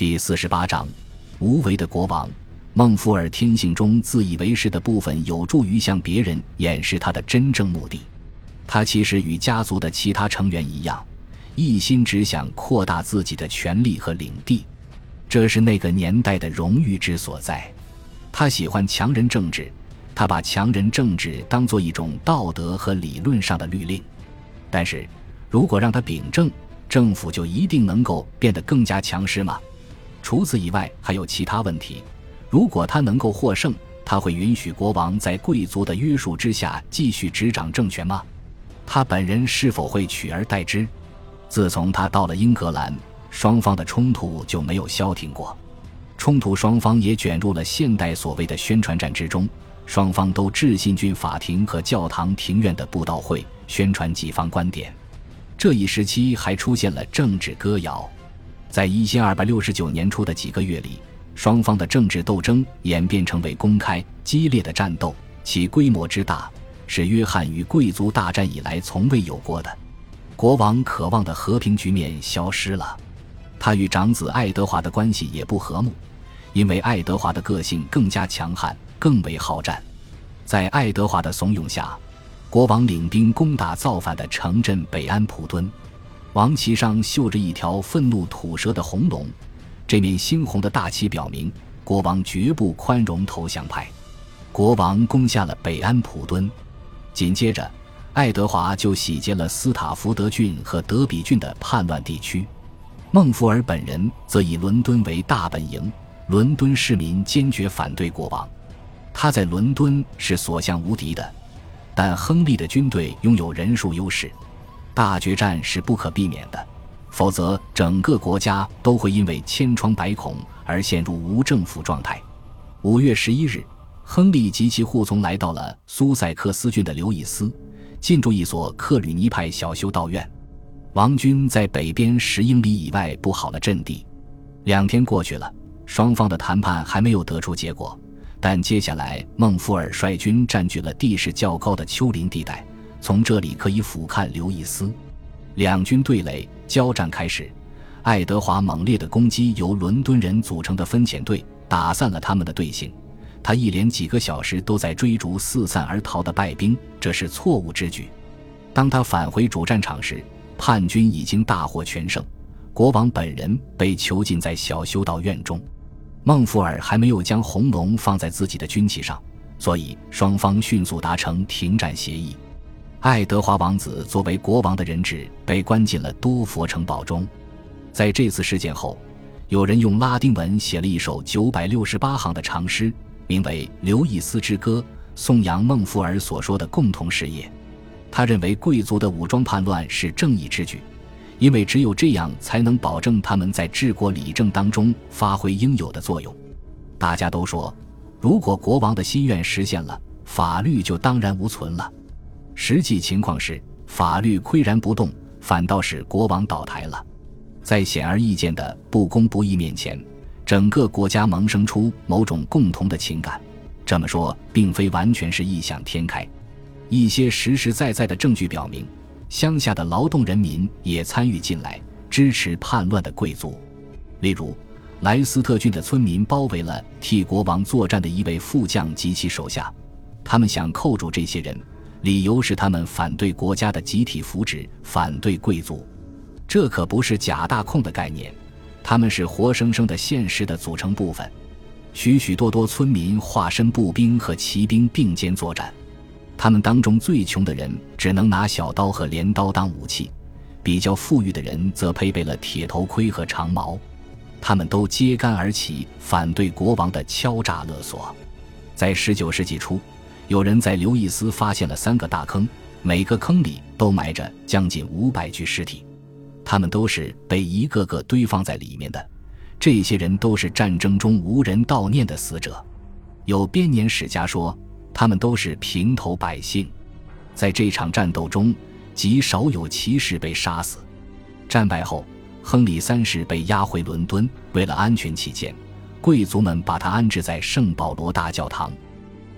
第四十八章，无为的国王。孟福尔天性中自以为是的部分，有助于向别人掩饰他的真正目的。他其实与家族的其他成员一样，一心只想扩大自己的权力和领地，这是那个年代的荣誉之所在。他喜欢强人政治，他把强人政治当做一种道德和理论上的律令。但是，如果让他秉政，政府就一定能够变得更加强势吗？除此以外，还有其他问题。如果他能够获胜，他会允许国王在贵族的约束之下继续执掌政权吗？他本人是否会取而代之？自从他到了英格兰，双方的冲突就没有消停过。冲突双方也卷入了现代所谓的宣传战之中，双方都致信郡法庭和教堂庭院的布道会，宣传己方观点。这一时期还出现了政治歌谣。在一千二百六十九年初的几个月里，双方的政治斗争演变成为公开激烈的战斗，其规模之大是约翰与贵族大战以来从未有过的。国王渴望的和平局面消失了，他与长子爱德华的关系也不和睦，因为爱德华的个性更加强悍，更为好战。在爱德华的怂恿下，国王领兵攻打造反的城镇北安普敦。王旗上绣着一条愤怒吐舌的红龙，这面猩红的大旗表明国王绝不宽容投降派。国王攻下了北安普敦，紧接着，爱德华就洗劫了斯塔福德郡和德比郡的叛乱地区。孟福尔本人则以伦敦为大本营，伦敦市民坚决反对国王。他在伦敦是所向无敌的，但亨利的军队拥有人数优势。大决战是不可避免的，否则整个国家都会因为千疮百孔而陷入无政府状态。五月十一日，亨利及其护从来到了苏塞克斯郡的刘易斯，进驻一所克吕尼派小修道院。王军在北边十英里以外布好了阵地。两天过去了，双方的谈判还没有得出结果，但接下来孟福尔率军占据了地势较高的丘陵地带。从这里可以俯瞰刘易斯，两军对垒交战开始。爱德华猛烈的攻击由伦敦人组成的分遣队打散了他们的队形。他一连几个小时都在追逐四散而逃的败兵，这是错误之举。当他返回主战场时，叛军已经大获全胜，国王本人被囚禁在小修道院中。孟福尔还没有将红龙放在自己的军旗上，所以双方迅速达成停战协议。爱德华王子作为国王的人质被关进了多佛城堡中。在这次事件后，有人用拉丁文写了一首九百六十八行的长诗，名为《刘易斯之歌》，颂扬孟福尔所说的共同事业。他认为贵族的武装叛乱是正义之举，因为只有这样才能保证他们在治国理政当中发挥应有的作用。大家都说，如果国王的心愿实现了，法律就当然无存了。实际情况是，法律岿然不动，反倒是国王倒台了。在显而易见的不公不义面前，整个国家萌生出某种共同的情感。这么说，并非完全是异想天开。一些实实在在的证据表明，乡下的劳动人民也参与进来，支持叛乱的贵族。例如，莱斯特郡的村民包围了替国王作战的一位副将及其手下，他们想扣住这些人。理由是他们反对国家的集体福祉，反对贵族。这可不是假大空的概念，他们是活生生的现实的组成部分。许许多多村民化身步兵和骑兵并肩作战，他们当中最穷的人只能拿小刀和镰刀当武器，比较富裕的人则配备了铁头盔和长矛。他们都揭竿而起，反对国王的敲诈勒索。在十九世纪初。有人在刘易斯发现了三个大坑，每个坑里都埋着将近五百具尸体，他们都是被一个个堆放在里面的。这些人都是战争中无人悼念的死者。有编年史家说，他们都是平头百姓。在这场战斗中，极少有骑士被杀死。战败后，亨利三世被押回伦敦，为了安全起见，贵族们把他安置在圣保罗大教堂。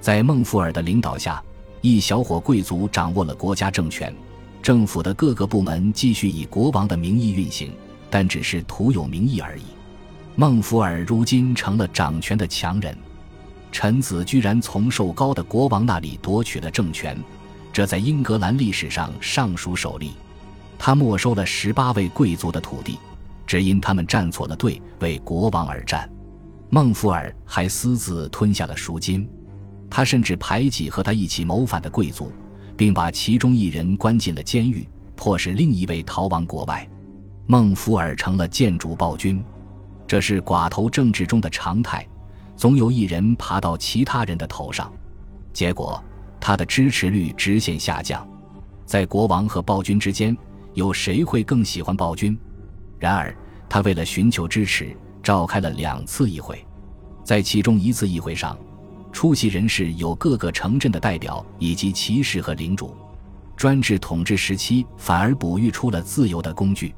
在孟福尔的领导下，一小伙贵族掌握了国家政权，政府的各个部门继续以国王的名义运行，但只是徒有名义而已。孟福尔如今成了掌权的强人，臣子居然从瘦高的国王那里夺取了政权，这在英格兰历史上尚属首例。他没收了十八位贵族的土地，只因他们站错了队，为国王而战。孟福尔还私自吞下了赎金，他甚至排挤和他一起谋反的贵族，并把其中一人关进了监狱，迫使另一位逃亡国外。孟福尔成了建主暴君，这是寡头政治中的常态，总有一人爬到其他人的头上，结果他的支持率直线下降。在国王和暴君之间，有谁会更喜欢暴君？然而，他为了寻求支持，召开了两次议会，在其中一次议会上，出席人士有各个城镇的代表以及骑士和领主。专制统治时期反而哺育出了自由的工具。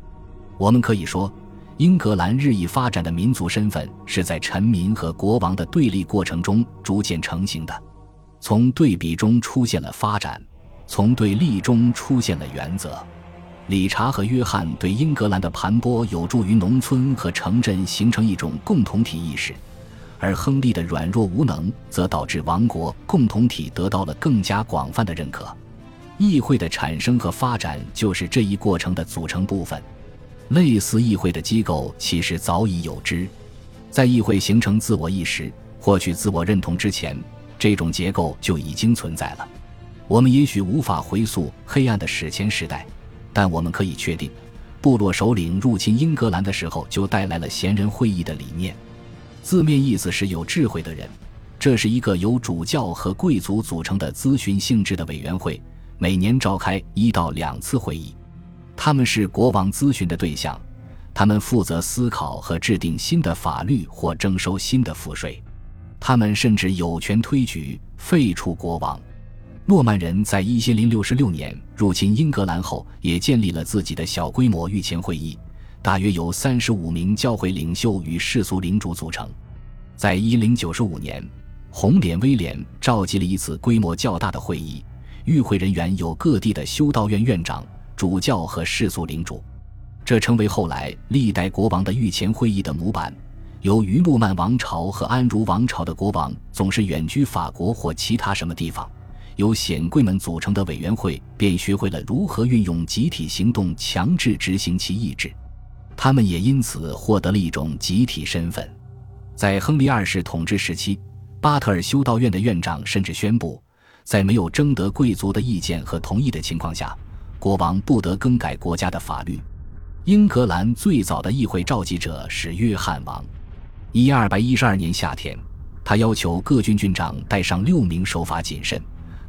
我们可以说，英格兰日益发展的民族身份是在臣民和国王的对立过程中逐渐成型的。从对比中出现了发展，从对立中出现了原则。理查和约翰对英格兰的盘剥有助于农村和城镇形成一种共同体意识，而亨利的软弱无能则导致王国共同体得到了更加广泛的认可。议会的产生和发展就是这一过程的组成部分。类似议会的机构其实早已有之，在议会形成自我意识、获取自我认同之前，这种结构就已经存在了。我们也许无法回溯黑暗的史前时代，但我们可以确定，部落首领入侵英格兰的时候就带来了贤人会议的理念，字面意思是有智慧的人。这是一个由主教和贵族组成的咨询性质的委员会，每年召开一到两次会议。他们是国王咨询的对象，他们负责思考和制定新的法律或征收新的赋税，他们甚至有权推举废除国王。诺曼人在一千零六十六年入侵英格兰后，也建立了自己的小规模御前会议，大约由三十五名教会领袖与世俗领主组成。在一零九十五年，红脸威廉召集了一次规模较大的会议，与会人员有各地的修道院院长。主教和世俗领主，这成为后来历代国王的御前会议的模板。由于诺曼王朝和安茹王朝的国王总是远居法国或其他什么地方，由显贵们组成的委员会便学会了如何运用集体行动强制执行其意志。他们也因此获得了一种集体身份。在亨利二世统治时期，巴特尔修道院的院长甚至宣布，在没有征得贵族的意见和同意的情况下。国王不得更改国家的法律。英格兰最早的议会召集者是约翰王。一二百一十二年夏天，他要求各郡郡长带上六名守法谨慎、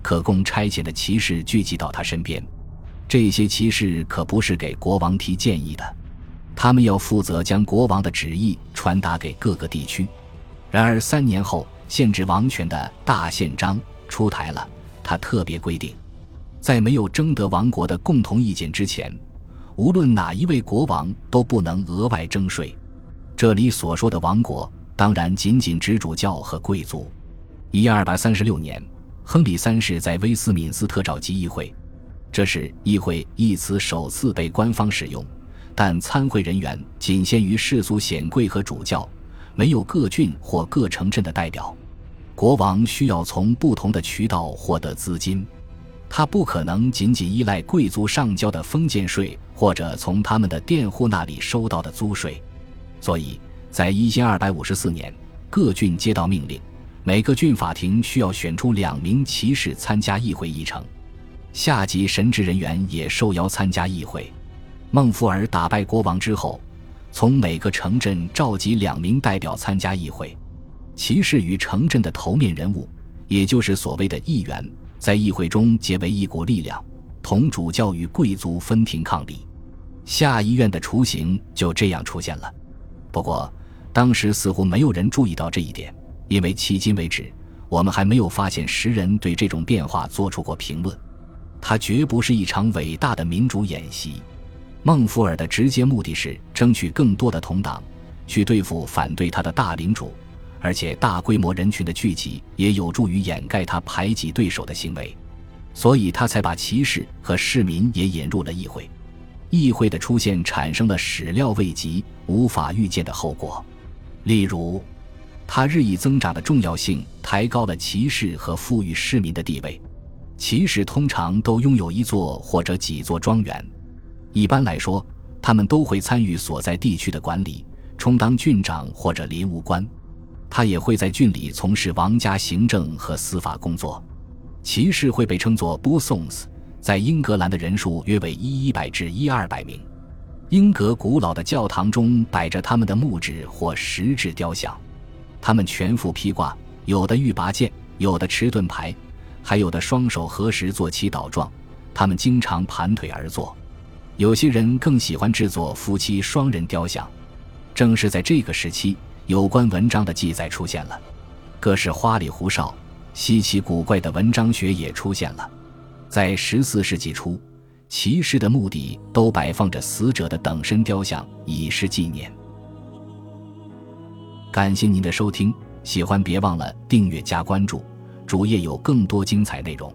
可供差遣的骑士聚集到他身边。这些骑士可不是给国王提建议的，他们要负责将国王的旨意传达给各个地区。然而三年后，限制王权的大宪章出台了，他特别规定。在没有征得王国的共同意见之前，无论哪一位国王都不能额外征税。这里所说的王国，当然仅仅指主教和贵族。一二百三十六年，亨利三世在威斯敏斯特召集议会，这是“议会”一词首次被官方使用，但参会人员仅限于世俗显贵和主教，没有各郡或各城镇的代表。国王需要从不同的渠道获得资金。他不可能仅仅依赖贵族上交的封建税，或者从他们的佃户那里收到的租税，所以在一千二百五十四年，各郡接到命令，每个郡法庭需要选出两名骑士参加议会议程，下级神职人员也受邀参加议会。孟福尔打败国王之后，从每个城镇召集两名代表参加议会，骑士与城镇的头面人物，也就是所谓的议员。在议会中结为一股力量，同主教与贵族分庭抗礼，下议院的雏形就这样出现了。不过，当时似乎没有人注意到这一点，因为迄今为止，我们还没有发现时人对这种变化做出过评论。它绝不是一场伟大的民主演习。孟福尔的直接目的是争取更多的同党，去对付反对他的大领主。而且大规模人群的聚集也有助于掩盖他排挤对手的行为，所以他才把骑士和市民也引入了议会。议会的出现产生了始料未及、无法预见的后果。例如，它日益增长的重要性抬高了骑士和富裕市民的地位。骑士通常都拥有一座或者几座庄园，一般来说，他们都会参与所在地区的管理，充当郡长或者林务官。他也会在郡里从事王家行政和司法工作。骑士会被称作 Bousons，在英格兰的人数约为一一百至一二百名。英格古老的教堂中摆着他们的木质或石质雕像，他们全副披挂，有的欲拔剑，有的持盾牌。还有的双手合十做祈祷状，他们经常盘腿而坐。有些人更喜欢制作夫妻双人雕像。正是在这个时期，有关文章的记载出现了，各式花里胡哨、稀奇古怪的文章学也出现了。在十四世纪初，骑士的墓地都摆放着死者的等身雕像，以示纪念。感谢您的收听，喜欢别忘了订阅加关注。主页有更多精彩内容。